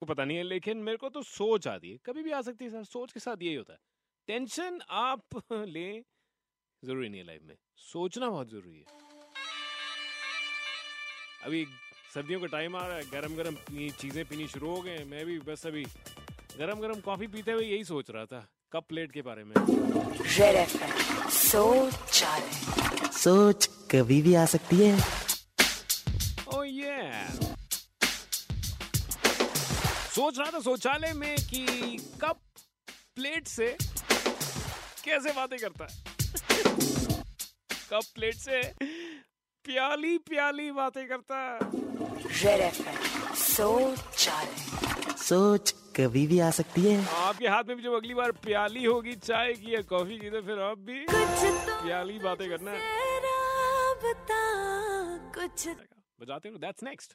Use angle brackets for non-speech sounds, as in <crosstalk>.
को पता नहीं है लेकिन मेरे को तो सोच आती है। कभी भी आ सकती है सर सोच के साथ यही होता है। टेंशन आप <laughs> लें ज़रूरी नहीं है लाइफ में। सोचना बहुत ज़रूरी है। अभी सर्दियों का टाइम आ रहा है गरम गरम चीज़ें पीनी शुरू हो गए मैं भी बस अभी गरम गरम कॉफ़ी पीते हुए यही सोच रहा था कप प्लेट के बारे में। सोच सोच कभी भी आ सकती है। ओ ये सोच रहा था शौचालय में कि कप प्लेट से कैसे बातें करता है? कप प्लेट से प्याली प्याली बातें करता है। सोच सोच कभी भी आ सकती है। आपके हाथ में भी जब अगली बार प्याली होगी चाय की या कॉफ़ी की तो फिर आप भी प्याली बातें करना है। बता कुछ बजाते हो दैट्स नेक्स्ट